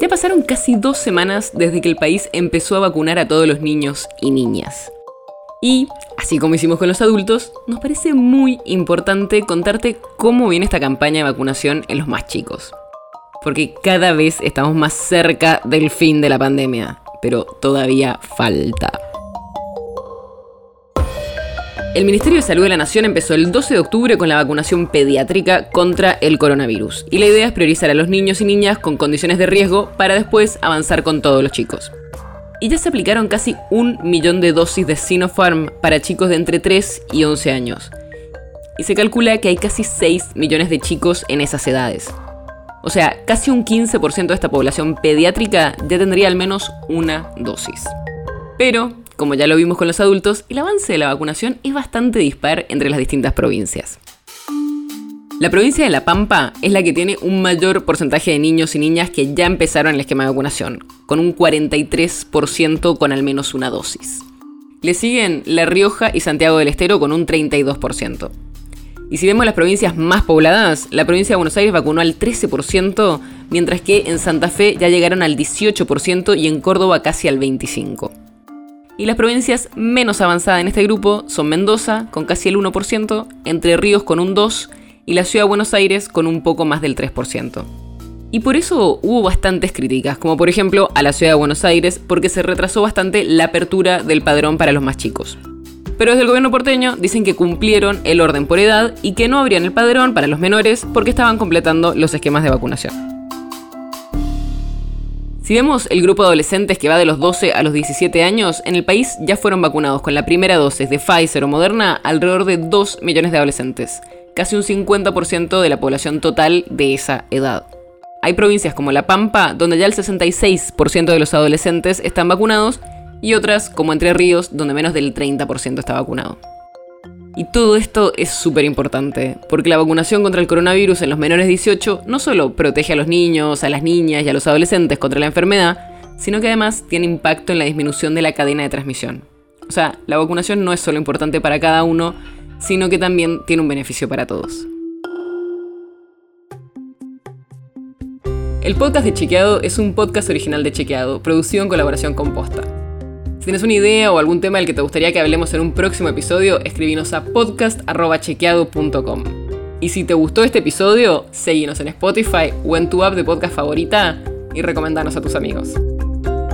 Ya pasaron casi dos semanas desde que el país empezó a vacunar a todos los niños y niñas. Y, así como hicimos con los adultos, nos parece muy importante contarte cómo viene esta campaña de vacunación en los más chicos. Porque cada vez estamos más cerca del fin de la pandemia, pero todavía falta. El Ministerio de Salud de la Nación empezó el 12 de octubre con la vacunación pediátrica contra el coronavirus. Y la idea es priorizar a los niños y niñas con condiciones de riesgo para después avanzar con todos los chicos. Y ya se aplicaron casi un millón de dosis de Sinopharm para chicos de entre 3 y 11 años. Y se calcula que hay casi 6 millones de chicos en esas edades. O sea, casi un 15% de esta población pediátrica ya tendría al menos una dosis. Pero como ya lo vimos con los adultos, el avance de la vacunación es bastante dispar entre las distintas provincias. La provincia de La Pampa es la que tiene un mayor porcentaje de niños y niñas que ya empezaron el esquema de vacunación, con un 43% con al menos una dosis. Le siguen La Rioja y Santiago del Estero con un 32%. Y si vemos las provincias más pobladas, la provincia de Buenos Aires vacunó al 13%, mientras que en Santa Fe ya llegaron al 18% y en Córdoba casi al 25%. Y las provincias menos avanzadas en este grupo son Mendoza, con casi el 1%, Entre Ríos con un 2% y la Ciudad de Buenos Aires con un poco más del 3%. Y por eso hubo bastantes críticas, como por ejemplo a la Ciudad de Buenos Aires, porque se retrasó bastante la apertura del padrón para los más chicos. Pero desde el gobierno porteño dicen que cumplieron el orden por edad y que no abrían el padrón para los menores porque estaban completando los esquemas de vacunación. Si vemos el grupo de adolescentes que va de los 12 a los 17 años, en el país ya fueron vacunados con la primera dosis de Pfizer o Moderna alrededor de 2 millones de adolescentes, casi un 50% de la población total de esa edad. Hay provincias como La Pampa, donde ya el 66% de los adolescentes están vacunados, y otras como Entre Ríos, donde menos del 30% está vacunado. Y todo esto es súper importante, porque la vacunación contra el coronavirus en los menores de 18 no solo protege a los niños, a las niñas y a los adolescentes contra la enfermedad, sino que además tiene impacto en la disminución de la cadena de transmisión. O sea, la vacunación no es solo importante para cada uno, sino que también tiene un beneficio para todos. El podcast de Chequeado es un podcast original de Chequeado, producido en colaboración con Posta tienes una idea o algún tema del que te gustaría que hablemos en un próximo episodio, escribinos a podcast.chequeado.com. Y si te gustó este episodio, seguinos en Spotify o en tu app de podcast favorita y recomendanos a tus amigos.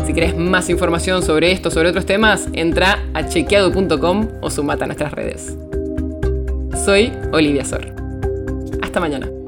Si querés más información sobre esto o sobre otros temas, entra a chequeado.com o sumate a nuestras redes. Soy Olivia Sor. Hasta mañana.